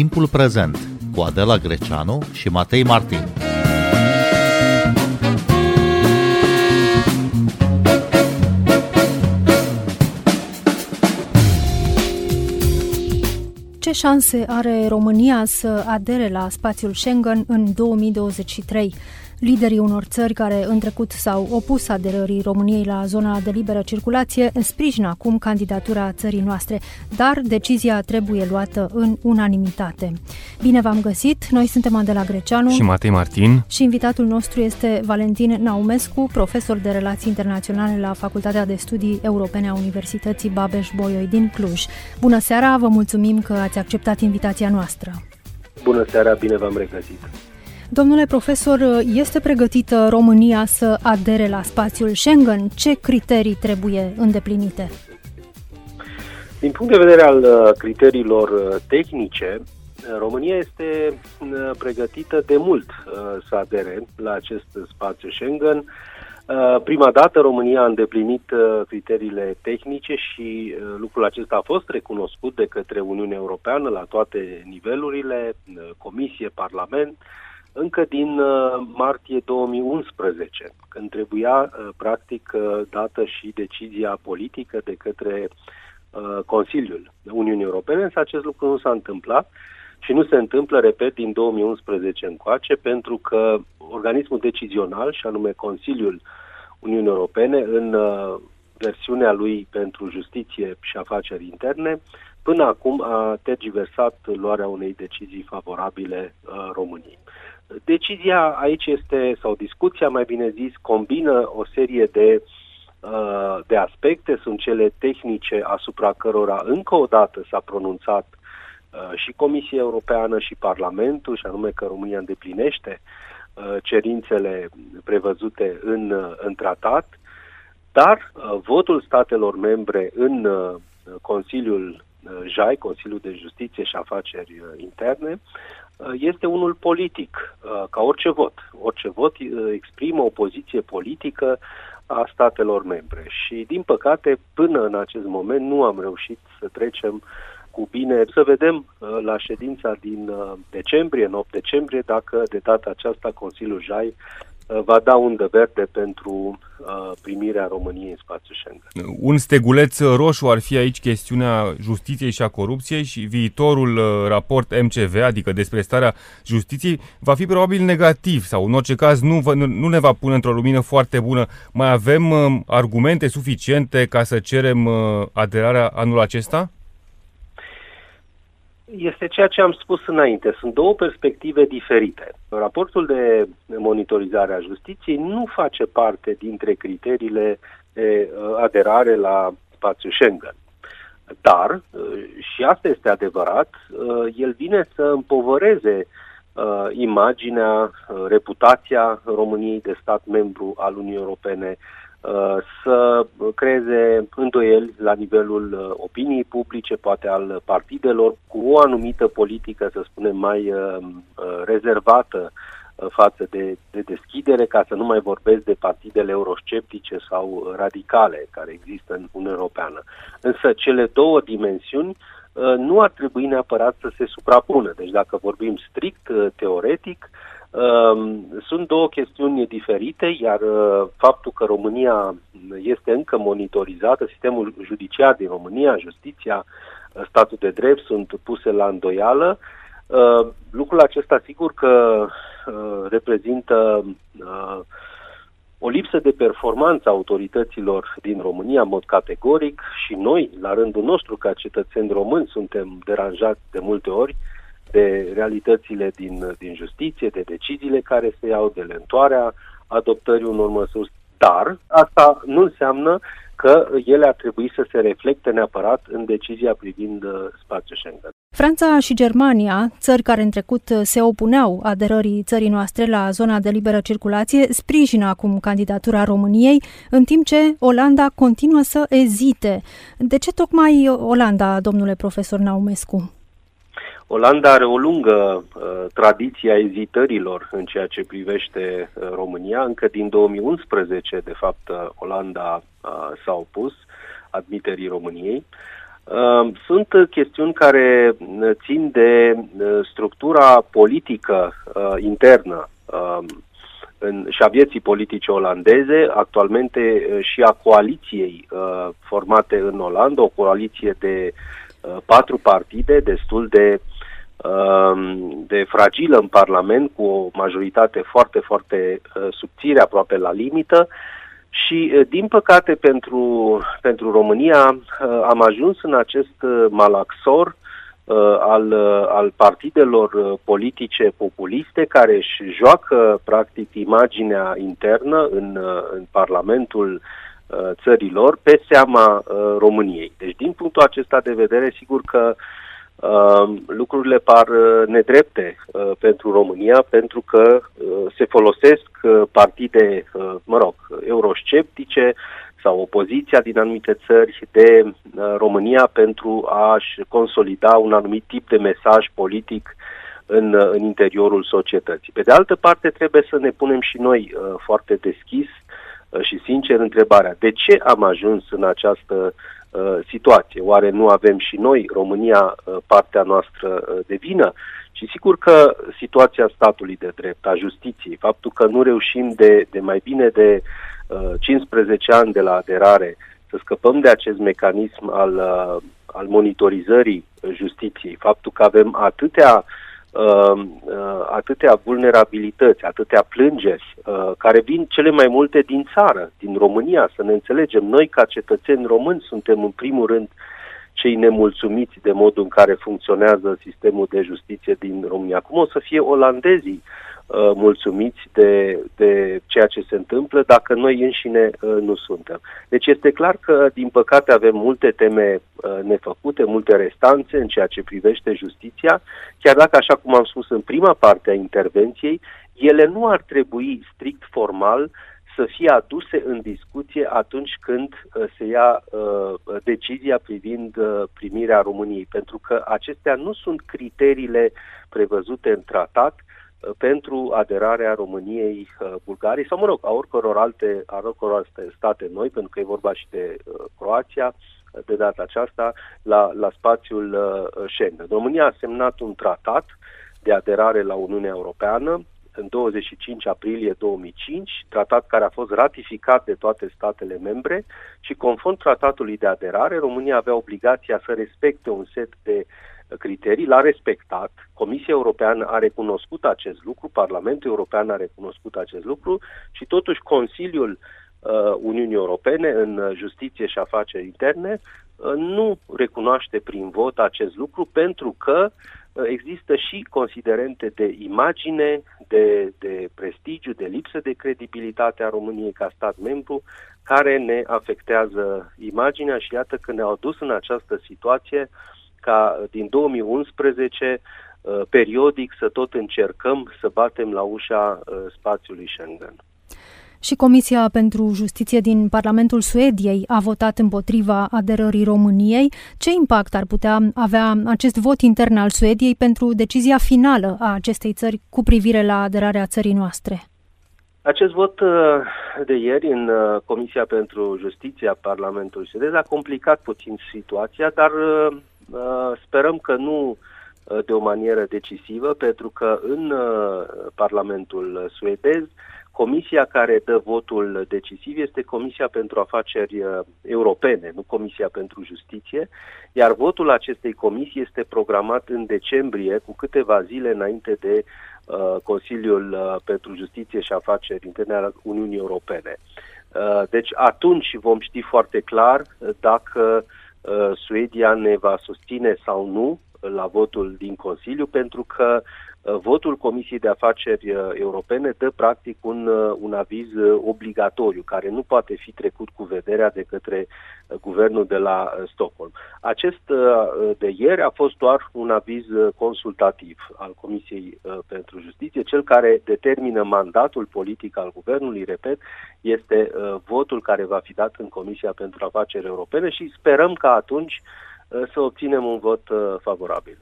Timpul prezent cu Adela Greceanu și Matei Martin. Ce șanse are România să adere la spațiul Schengen în 2023? Liderii unor țări care în trecut s-au opus aderării României la zona de liberă circulație sprijină acum candidatura țării noastre, dar decizia trebuie luată în unanimitate. Bine v-am găsit! Noi suntem Adela Greceanu și Matei Martin și invitatul nostru este Valentin Naumescu, profesor de relații internaționale la Facultatea de Studii Europene a Universității Babeș-Bolyai din Cluj. Bună seara, vă mulțumim că ați acceptat invitația noastră. Bună seara, bine v-am regăsit! Domnule profesor, este pregătită România să adere la spațiul Schengen? Ce criterii trebuie îndeplinite? Din punct de vedere al uh, criteriilor uh, tehnice, uh, România este pregătită de mult să adere la acest spațiu Schengen. Prima dată România a îndeplinit criteriile tehnice și lucrul acesta a fost recunoscut de către Uniunea Europeană la toate nivelurile, Comisie, Parlament, încă din uh, martie 2011, când trebuia uh, practic uh, dată și decizia politică de către Consiliul Uniunii Europene, însă acest lucru nu s-a întâmplat și nu se întâmplă, repet, din 2011 încoace, pentru că organismul decizional, și anume Consiliul Uniunii Europene, în versiunea lui pentru justiție și afaceri interne, până acum a tergiversat luarea unei decizii favorabile României. Decizia aici este, sau discuția mai bine zis, combină o serie de, uh, de aspecte, sunt cele tehnice asupra cărora încă o dată s-a pronunțat uh, și Comisia Europeană și Parlamentul, și anume că România îndeplinește uh, cerințele prevăzute în, în tratat, dar votul statelor membre în Consiliul JAI, Consiliul de Justiție și Afaceri Interne, Uh, este unul politic, uh, ca orice vot. Orice vot uh, exprimă o poziție politică a statelor membre și, din păcate, până în acest moment nu am reușit să trecem cu bine, să vedem la ședința din decembrie, în 8 decembrie, dacă de data aceasta Consiliul JAI Uh, va da undă verde pentru uh, primirea României în spațiul Schengen. Un steguleț roșu ar fi aici chestiunea justiției și a corupției și viitorul uh, raport MCV, adică despre starea justiției, va fi probabil negativ sau în orice caz nu, nu ne va pune într-o lumină foarte bună. Mai avem argumente suficiente ca să cerem aderarea anul acesta? Este ceea ce am spus înainte. Sunt două perspective diferite. Raportul de monitorizare a justiției nu face parte dintre criteriile de uh, aderare la spațiul Schengen. Dar, uh, și asta este adevărat, uh, el vine să împovăreze imaginea, reputația României de stat membru al Uniunii Europene, Uh, să creeze îndoieli la nivelul uh, opiniei publice, poate al partidelor, cu o anumită politică, să spunem, mai uh, rezervată față de, de deschidere, ca să nu mai vorbesc de partidele eurosceptice sau radicale care există în Uniunea Europeană. Însă cele două dimensiuni nu ar trebui neapărat să se suprapună. Deci dacă vorbim strict teoretic, Ehm, sunt două chestiuni diferite, iar uh, faptul că România este încă monitorizată, sistemul judiciar din România, justiția, uh, statul de drept sunt puse la îndoială. Uh, lucrul acesta sigur că reprezintă o lipsă de performanță a autorităților din România, în mod categoric, și noi, la rândul nostru, ca cetățeni români, suntem deranjați de multe ori de realitățile din, din justiție, de deciziile care se iau, de lentoarea adoptării unor măsuri, dar asta nu înseamnă că ele ar trebui să se reflecte neapărat în decizia privind uh, spațiul Schengen. Franța și Germania, țări care în trecut se opuneau aderării țării noastre la zona de liberă circulație, sprijină acum candidatura României, în timp ce Olanda continuă să ezite. De ce tocmai Olanda, domnule profesor Naumescu? Olanda are o lungă uh, tradiție a ezitărilor în ceea ce privește uh, România. Încă din 2011, de fapt, uh, Olanda uh, s-a opus admiterii României. Sunt chestiuni care țin de structura politică internă în, și a vieții politice olandeze, actualmente și a coaliției formate în Olanda, o coaliție de patru partide, destul de de fragilă în Parlament, cu o majoritate foarte, foarte subțire, aproape la limită, și, din păcate, pentru, pentru România am ajuns în acest malaxor al, al partidelor politice populiste care își joacă, practic, imaginea internă în, în Parlamentul țărilor pe seama României. Deci, din punctul acesta de vedere, sigur că lucrurile par nedrepte pentru România pentru că se folosesc partide, mă rog, eurosceptice sau opoziția din anumite țări de România pentru a-și consolida un anumit tip de mesaj politic în, în interiorul societății. Pe de altă parte, trebuie să ne punem și noi foarte deschis și sincer întrebarea de ce am ajuns în această uh, situație. Oare nu avem și noi, România, uh, partea noastră uh, de vină? Și sigur că situația statului de drept, a justiției, faptul că nu reușim de, de mai bine de uh, 15 ani de la aderare să scăpăm de acest mecanism al, uh, al monitorizării justiției, faptul că avem atâtea uh, uh, atâtea vulnerabilități, atâtea plângeri, uh, care vin cele mai multe din țară, din România, să ne înțelegem. Noi, ca cetățeni români, suntem în primul rând cei nemulțumiți de modul în care funcționează sistemul de justiție din România. Cum o să fie olandezii uh, mulțumiți de, de ceea ce se întâmplă dacă noi înșine uh, nu suntem. Deci este clar că, din păcate, avem multe teme uh, nefăcute, multe restanțe în ceea ce privește justiția, chiar dacă, așa cum am spus în prima parte a intervenției, ele nu ar trebui strict formal să fie aduse în discuție atunci când uh, se ia uh, decizia privind uh, primirea României, pentru că acestea nu sunt criteriile prevăzute în tratat uh, pentru aderarea României, uh, Bulgariei sau, mă rog, a oricăror alte, a oricăror alte state noi, pentru că e vorba și de uh, Croația, de data aceasta, la, la spațiul uh, Schengen. România a semnat un tratat de aderare la Uniunea Europeană, în 25 aprilie 2005, tratat care a fost ratificat de toate statele membre și conform tratatului de aderare, România avea obligația să respecte un set de criterii, l-a respectat, Comisia Europeană a recunoscut acest lucru, Parlamentul European a recunoscut acest lucru și totuși Consiliul uh, Uniunii Europene în Justiție și Afaceri Interne uh, nu recunoaște prin vot acest lucru pentru că există și considerente de imagine, de, de prestigiu, de lipsă de credibilitate a României ca stat membru, care ne afectează imaginea și iată că ne-au dus în această situație ca din 2011 uh, periodic să tot încercăm să batem la ușa uh, spațiului Schengen și Comisia pentru Justiție din Parlamentul Suediei a votat împotriva aderării României. Ce impact ar putea avea acest vot intern al Suediei pentru decizia finală a acestei țări cu privire la aderarea țării noastre? Acest vot uh, de ieri în uh, Comisia pentru Justiție a Parlamentului Suedez a complicat puțin situația, dar uh, sperăm că nu de o manieră decisivă, pentru că în Parlamentul suedez Comisia care dă votul decisiv este Comisia pentru Afaceri uh, Europene, nu Comisia pentru Justiție, iar votul acestei comisii este programat în decembrie, cu câteva zile înainte de uh, Consiliul uh, pentru Justiție și Afaceri Interne al Uniunii Europene. Uh, deci atunci vom ști foarte clar dacă uh, Suedia ne va susține sau nu la votul din Consiliu, pentru că Uh, votul Comisiei de Afaceri uh, Europene dă practic un, uh, un aviz obligatoriu, care nu poate fi trecut cu vederea de către guvernul de la Stockholm. Acest de ieri a fost doar un aviz consultativ al Comisiei pentru Justiție. Cel care determină mandatul politic al guvernului, repet, este votul care va fi dat în Comisia pentru Afaceri Europene și sperăm că atunci să obținem un vot favorabil.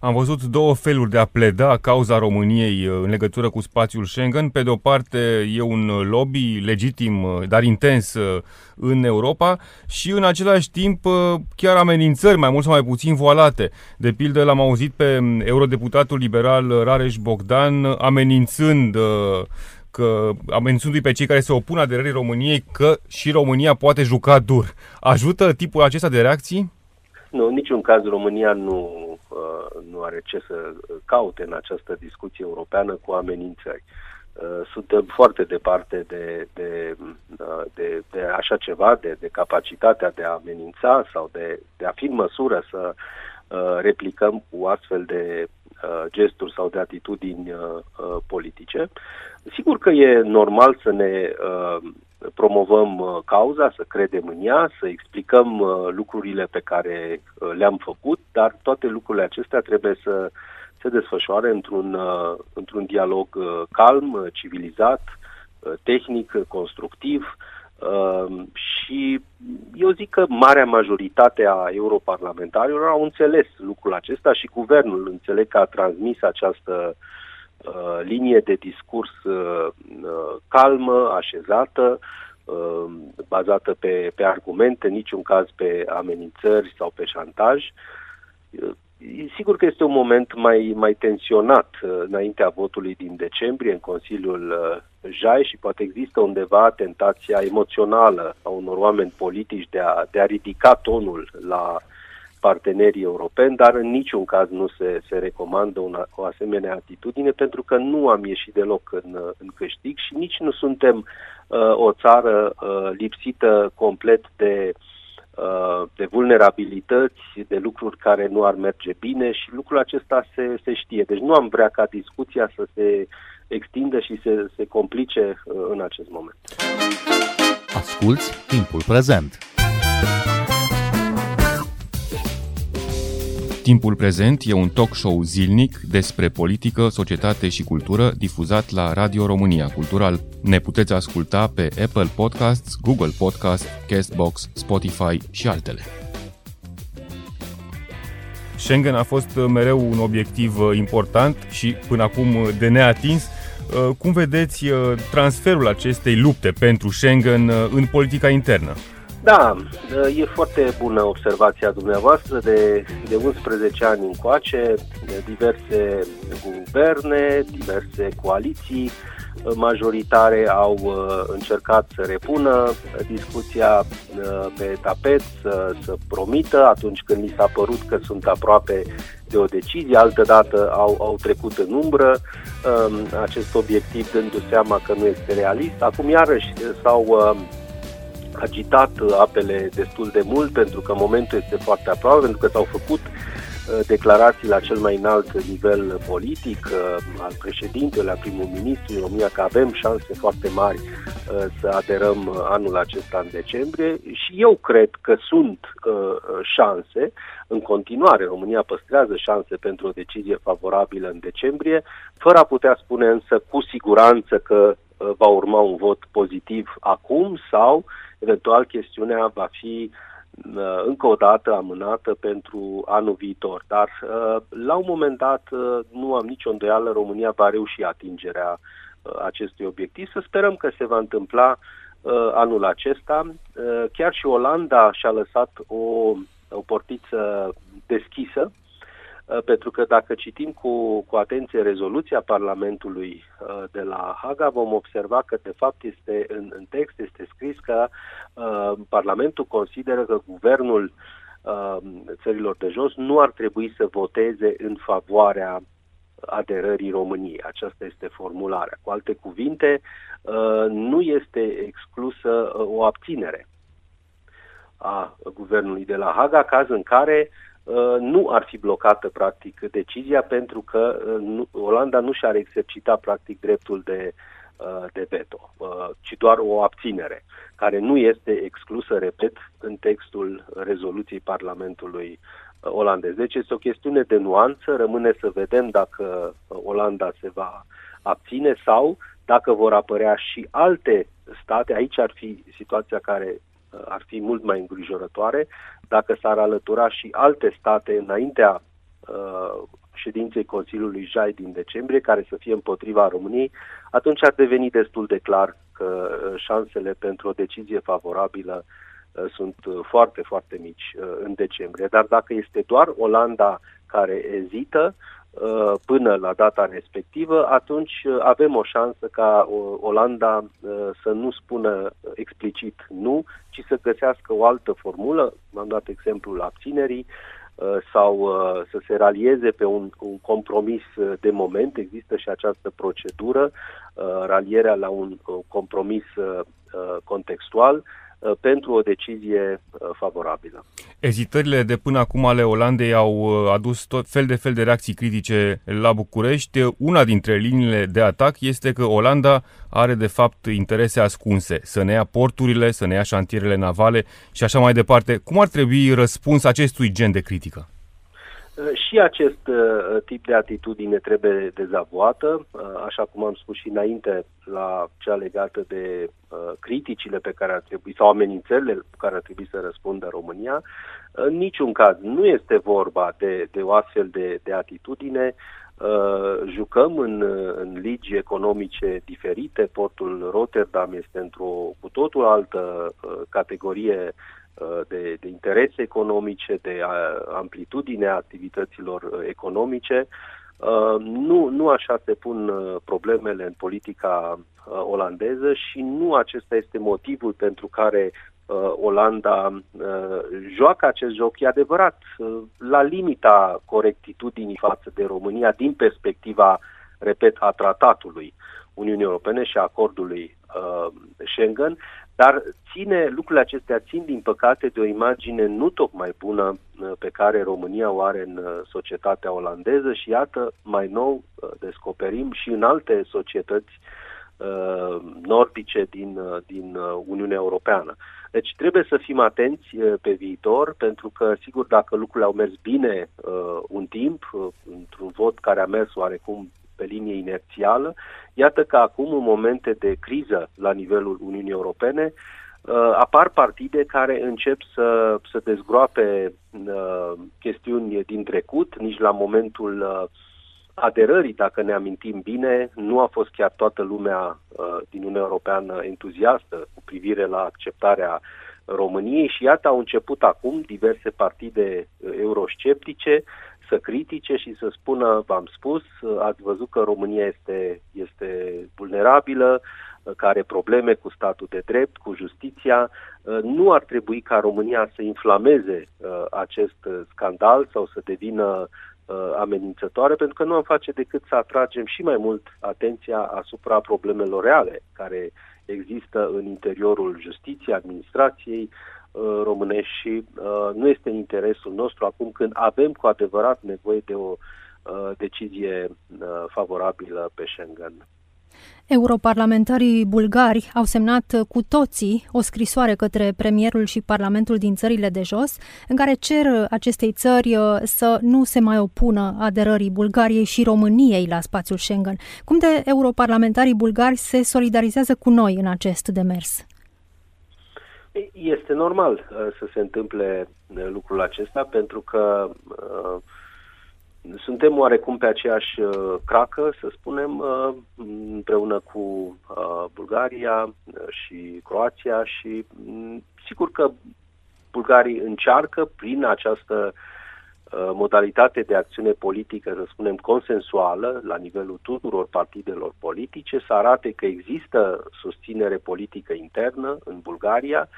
Am văzut două feluri de a pleda cauza României uh, în legătură cu spațiul Schengen. Pe de o parte e un lobby legitim, uh, dar intens uh, în Europa și în același timp chiar amenințări mai mult sau mai puțin voalate. De pildă l-am auzit pe um, eurodeputatul liberal Rareș Bogdan amenințând că amenințându-i pe cei care se opun aderării României că și România poate juca dur. Ajută tipul acesta de reacții? Nu, în niciun caz România nu, uh, nu are ce să caute în această discuție europeană cu amenințări. Uh, suntem foarte departe de, de, uh, de, de așa ceva, de, de capacitatea de a amenința sau de, de a fi în măsură să uh, replicăm cu astfel de uh, gesturi sau de atitudini uh, uh, politice. Sigur că e normal să ne uh, promovăm uh, cauza, să credem în ea, să explicăm uh, lucrurile pe care uh, le-am făcut, dar toate lucrurile acestea trebuie să se desfășoare într-un, într-un dialog calm, civilizat, tehnic, constructiv și eu zic că marea majoritate a europarlamentarilor au înțeles lucrul acesta și guvernul înțeleg că a transmis această Uh, linie de discurs uh, uh, calmă, așezată, bazată pe, pe argumente, în niciun caz pe amenințări sau pe șantaj. Sigur că este un moment mai, mai tensionat înaintea votului din decembrie în Consiliul JAI și poate există undeva tentația emoțională a unor oameni politici de a, de a ridica tonul la partenerii europeni, dar în niciun caz nu se, se recomandă una, o asemenea atitudine pentru că nu am ieșit deloc în, în câștig și nici nu suntem uh, o țară uh, lipsită complet de, uh, de vulnerabilități, de lucruri care nu ar merge bine și lucrul acesta se, se știe. Deci nu am vrea ca discuția să se extindă și să se complice uh, în acest moment. Asculți timpul prezent! Timpul prezent e un talk show zilnic despre politică, societate și cultură difuzat la Radio România Cultural. Ne puteți asculta pe Apple Podcasts, Google Podcasts, Castbox, Spotify și altele. Schengen a fost mereu un obiectiv uh, important și până acum uh, de neatins. Uh, cum vedeți transferul acestei lupte pentru Schengen în politica internă? Da, e foarte bună observația dumneavoastră de, de 11 ani încoace, de diverse guverne, diverse coaliții majoritare au uh, încercat să repună discuția uh, pe tapet, să, să promită atunci când li s-a părut că sunt aproape de o decizie, altădată au, au trecut în umbră um, acest obiectiv dându seama că nu este realist. Acum iarăși s-au uh, agitat apele destul de mult pentru că momentul este foarte aproape, pentru că s-au făcut uh, declarații la cel mai înalt nivel politic uh, al președintelui, al primul ministru în România că avem șanse foarte mari uh, să aderăm anul acesta în decembrie și eu cred că sunt șanse în continuare. România păstrează șanse pentru o decizie favorabilă în decembrie, fără a putea spune însă cu siguranță că va urma un vot pozitiv acum sau Eventual, chestiunea va fi uh, încă o dată amânată pentru anul viitor. Dar uh, la un moment dat, uh, nu am nicio îndoială, România va reuși atingerea acestui obiectiv. Să sperăm că se va întâmpla anul acesta. Chiar și Olanda și-a lăsat o, o portiță deschisă Uh, pentru că dacă citim cu, cu atenție rezoluția Parlamentului uh, de la Haga, vom observa că de fapt este în, în text este scris că uh, Parlamentul consideră că guvernul uh, țărilor de jos nu ar trebui să voteze în favoarea aderării României. Aceasta este formularea. Cu alte cuvinte, uh, nu este exclusă uh, o abținere a guvernului de la Haga, caz în care uh, Uh, nu ar fi blocată practic decizia pentru că uh, Olanda nu și-ar exercita practic dreptul de, uh, de veto, ci doar o abținere, care nu este exclusă, repet, în textul rezoluției Parlamentului olandez. Deci este o chestiune de nuanță, rămâne să vedem dacă Olanda se va abține sau dacă vor apărea și alte state, aici ar fi situația care ar fi mult mai îngrijorătoare dacă s-ar alătura și alte state înaintea uh, ședinței Consiliului JAI din decembrie, care să fie împotriva României, atunci ar deveni destul de clar că șansele pentru o decizie favorabilă sunt foarte, foarte mici în decembrie. Dar dacă este doar Olanda care ezită, Uh, până la data respectivă, atunci uh, avem o șansă ca uh, Olanda să nu spună explicit nu, ci să găsească o altă formulă, am dat exemplul abținerii, sau să se ralieze pe un, un compromis de moment, există și această procedură, ralierea la un compromis contextual, Uh, pentru o decizie uh, favorabilă. Ezitările de până acum ale Olandei au uh, adus tot fel de fel de reacții critice la București. Una dintre liniile de atac este că Olanda are de fapt interese ascunse, să ne ia porturile, să ne ia șantierele navale și așa mai departe. Cum ar trebui răspuns acestui gen de critică? Și acest uh, tip de atitudine trebuie dezavoată, uh, așa cum am spus și înainte la cea legată de uh, criticile pe care ar trebui sau amenințările pe care ar trebui să răspundă România. În niciun caz nu este vorba de, de o astfel de, de atitudine. Uh, jucăm în, în ligi economice diferite. Portul Rotterdam este într-o cu totul altă uh, categorie Uh, de, de interese economice, de amplitudine a activităților uh, economice. Uh, nu, nu așa se pun problemele în politica olandeză și nu acesta este motivul pentru care Olanda joacă acest joc, e adevărat, la limita corectitudinii față de România din perspectiva, repet, a tratatului Uniunii Europene și a acordului Schengen, dar ține, lucrurile acestea țin, din păcate, de o imagine nu tocmai bună uh, pe care România o are în uh, societatea olandeză și iată, mai nou uh, descoperim și în alte societăți nordice din, din Uniunea Europeană. Deci trebuie să fim atenți pe viitor, pentru că, sigur, dacă lucrurile au mers bine un timp, într-un vot care a mers oarecum pe linie inerțială. Iată că acum, în momente de criză la nivelul Uniunii Europene, uh, apar partide care încep să, să dezgroape uh, chestiuni din trecut, nici la momentul uh, aderării, dacă ne amintim bine, nu a fost chiar toată lumea din Uniunea Europeană entuziastă cu privire la acceptarea României și iată au început acum diverse partide eurosceptice să critique și să spună, v-am spus, ați văzut că România este, este vulnerabilă, că are probleme cu statul de drept, cu justiția. Nu ar trebui ca România să inflameze uh, acest scandal sau să devină uh, amenințătoare, pentru că nu am face decât să atragem și mai mult atenția asupra problemelor reale care există în interiorul justiției, administrației, Uh, românești și uh, nu este în interesul nostru acum când avem cu adevărat nevoie de o uh, decizie favorabilă pe Schengen. Europarlamentarii bulgari au semnat cu toții o scrisoare către premierul și parlamentul din țările de jos, în care cer acestei țări să nu se mai opună aderării Bulgariei și României la spațiul Schengen. Cum de europarlamentarii bulgari se solidarizează cu noi în acest demers? Este normal uh, să se întâmple uh, lucrul acesta pentru că uh, suntem oarecum pe aceeași uh, cracă, să spunem, uh, împreună cu uh, Bulgaria uh, și Croația și um, sigur că bulgarii încearcă prin această Uh, modalitate de acțiune politică, să spunem, consensuală la nivelul tuturor partidelor politice, să arate că există susținere politică internă în Bulgaria,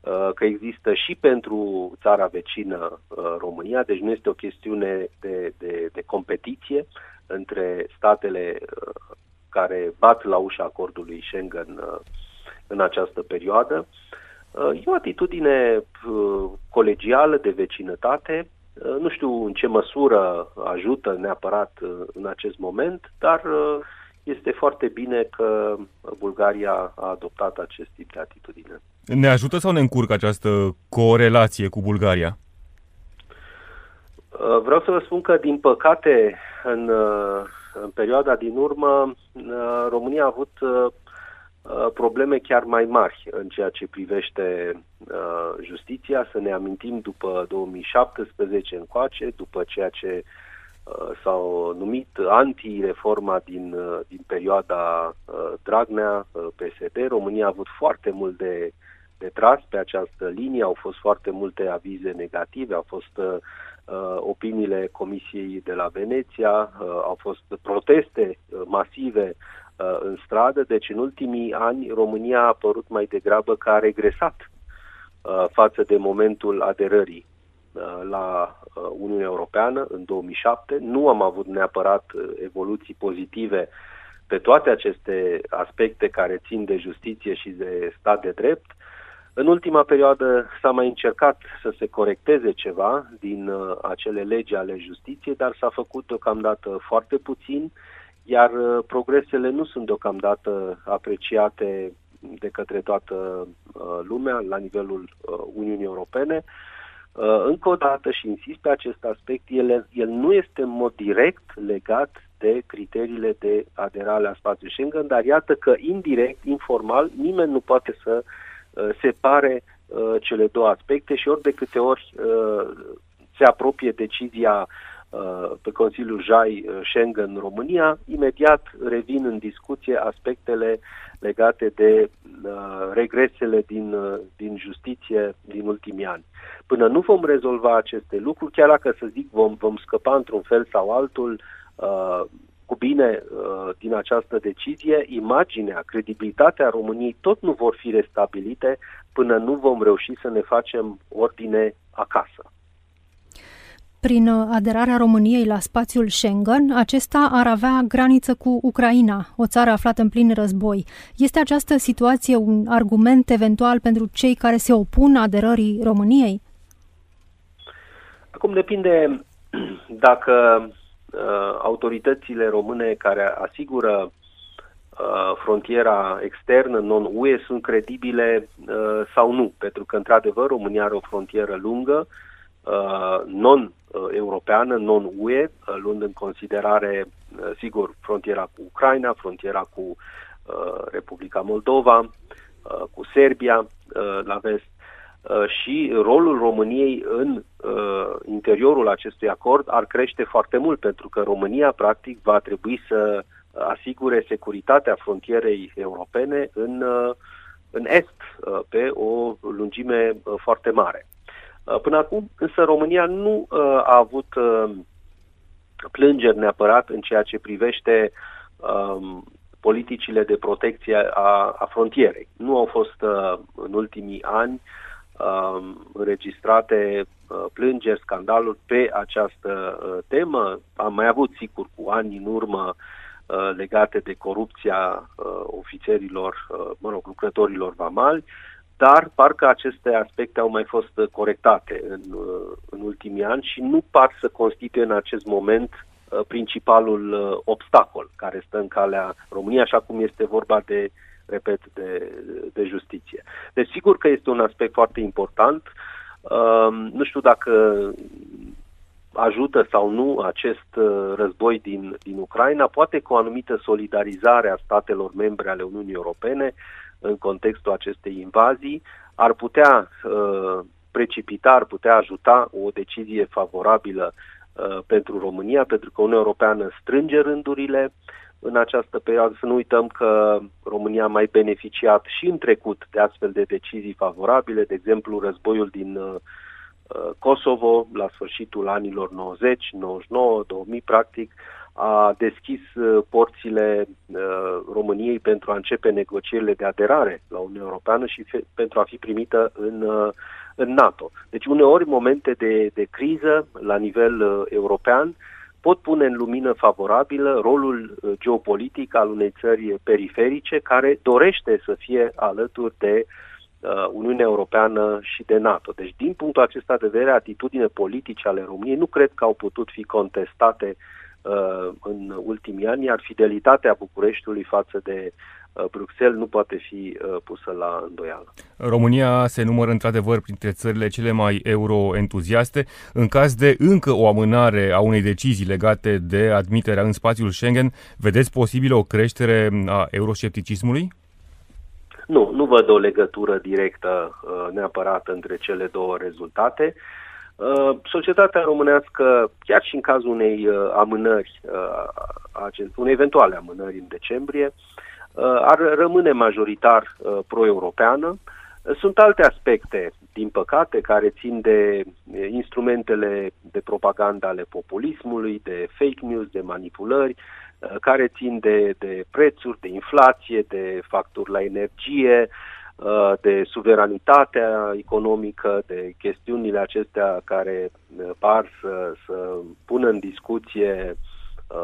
uh, că există și pentru țara vecină uh, România, deci nu este o chestiune de, de, de competiție între statele care bat la ușa acordului Schengen în această perioadă. E o atitudine colegială de vecinătate Uh, nu știu în ce măsură ajută neapărat uh, în acest moment, dar uh, este foarte bine că Bulgaria a adoptat acest tip de atitudine. Ne ajută sau ne încurcă această corelație cu Bulgaria? Vreau să vă spun că, din păcate, în, în perioada din urmă, România a avut Uh, probleme chiar mai mari în ceea ce privește uh, justiția. Să ne amintim după 2017 încoace, după ceea ce s-au numit anti-reforma din, din perioada Dragnea, PSD. România a avut foarte mult de, de tras pe această linie, au fost foarte multe avize negative, au fost uh, opiniile Comisiei de la Veneția, uh, au fost proteste uh, masive uh, în stradă, deci în ultimii ani România a apărut mai degrabă ca a regresat uh, față de momentul aderării uh, la uh, Uniunea Europeană în 2007. Nu am avut neapărat uh, evoluții pozitive pe toate aceste aspecte care țin de justiție și de stat de drept. În ultima perioadă s-a mai încercat să se corecteze ceva din uh, acele legi ale justiției, dar s-a făcut deocamdată foarte puțin, iar uh, progresele nu sunt deocamdată apreciate de către toată uh, lumea la nivelul uh, Uniunii Europene. Uh, încă o dată și insist pe acest aspect, el, el nu este în mod direct legat de criteriile de aderare la spațiul Schengen, dar iată că indirect, informal, nimeni nu poate să uh, Uh, separe uh, cele două aspecte și ori de câte ori uh, se apropie decizia pe Consiliul JAI Schengen România, imediat revin în discuție aspectele legate de regresele din, din justiție din ultimii ani. Până nu vom rezolva aceste lucruri, chiar dacă să zic vom, vom scăpa într-un fel sau altul cu bine uh, din această decizie, imaginea, credibilitatea României tot nu vor fi restabilite până nu vom reuși să ne facem ordine acasă. Prin uh, aderarea României la spațiul Schengen, acesta ar avea graniță cu Ucraina, o țară aflată în plin război. Este această situație un argument eventual pentru cei care se opun aderării României? Acum depinde dacă uh, autoritățile române care asigură uh, frontiera externă non-UE sunt credibile uh, sau nu, pentru că, într-adevăr, România are o frontieră lungă, uh, non-europeană, non-UE, uh, luând în considerare, uh, sigur, frontiera cu Ucraina, frontiera cu uh, Republica Moldova, uh, cu Serbia uh, la vest, Uh, și rolul României în uh, interiorul acestui acord ar crește foarte mult, pentru că România, practic, va trebui să asigure securitatea frontierei europene în, uh, în est, uh, pe o lungime uh, foarte mare. Uh, până acum, însă, România nu uh, a avut uh, plângeri neapărat în ceea ce privește uh, politicile de protecție a, a frontierei. Nu au fost uh, în ultimii ani uh, uh, înregistrate uh, plângeri, scandaluri pe această uh, temă. Am mai avut, sigur, cu ani în urmă uh, legate de corupția uh, ofițerilor, uh, mă rog, lucrătorilor vamali, dar parcă aceste aspecte au mai fost corectate în, uh, în ultimii ani și nu par să constituie în acest moment uh, principalul uh, obstacol care stă în calea României, așa cum este vorba de repet, de, de justiție. Deci sigur că este un aspect foarte important. Uh, nu știu dacă ajută sau nu acest uh, război din, din Ucraina, poate cu o anumită solidarizare a statelor membre ale Uniunii Europene în contextul acestei invazii, ar putea uh, precipita, ar putea ajuta o decizie favorabilă uh, pentru România, pentru că Uniunea Europeană strânge rândurile, în această perioadă. Să nu uităm că România a mai beneficiat și în trecut de astfel de decizii favorabile, de exemplu războiul din uh, uh Kosovo la sfârșitul anilor 90, 99, 2000 practic, a deschis uh, porțile uh, României pentru a începe negocierile de aderare la Uniunea Europeană și fe- pentru a fi primită în, uh, în NATO. Deci uneori momente de, de criză la nivel uh, european uh, pot pune în lumină favorabilă rolul uh, geopolitic al unei țări periferice care dorește să fie alături de uh, Uniunea Europeană și de NATO. Deci, din punctul acesta de vedere, atitudine politice ale României nu cred că au putut fi contestate uh, în ultimii ani, iar fidelitatea Bucureștiului față de Uh, Bruxelles nu poate fi uh, pusă la îndoială. România se numără într-adevăr printre țările cele mai euro-entuziaste. În caz de încă o amânare a unei decizii legate de admiterea în spațiul Schengen, vedeți posibil o creștere a euroscepticismului? Nu, nu văd o legătură directă uh, neapărat între cele două rezultate. Societatea românească, chiar și în cazul unei amânări, unei eventuale amânări în decembrie, ar rămâne majoritar pro-europeană. Sunt alte aspecte, din păcate, care țin de instrumentele de propagandă ale populismului, de fake news, de manipulări, Uh, care țin de, de prețuri, de inflație, de facturi la energie, uh, de suveranitatea economică, de chestiunile acestea care uh, par să, să pună în discuție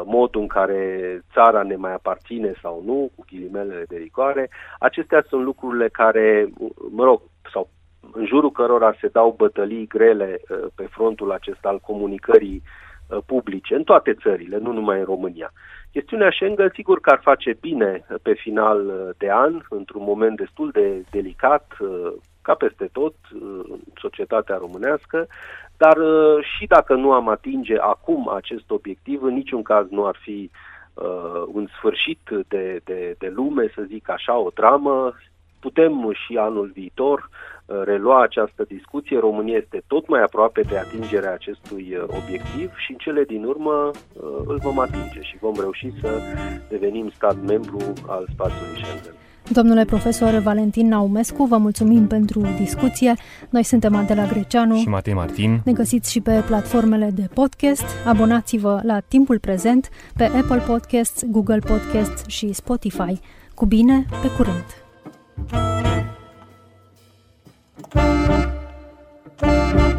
modul în care țara ne mai aparține sau nu, cu ghilimele de rigoare. Acestea sunt lucrurile care, mă rog, sau în jurul cărora se dau bătălii grele pe frontul acesta al comunicării publice în toate țările, nu numai în România. Chestiunea Schengen, sigur că ar face bine pe final de an, într-un moment destul de delicat, ca peste tot, în societatea românească, dar și dacă nu am atinge acum acest obiectiv, în niciun caz nu ar fi uh, un sfârșit de, de, de lume, să zic așa, o dramă. Putem și anul viitor Uh, relua această discuție. România este tot mai aproape de atingerea acestui uh, obiectiv și în cele din urmă uh, îl vom atinge și vom reuși să devenim stat membru al spațiului Schengen. Domnule profesor Valentin Naumescu, vă mulțumim pentru discuție. Noi suntem Adela Greceanu și Matei Martin. Ne găsiți și pe platformele de podcast. Abonați-vă la timpul prezent pe Apple Podcasts, Google Podcasts și Spotify. Cu bine, pe curând! Thank you.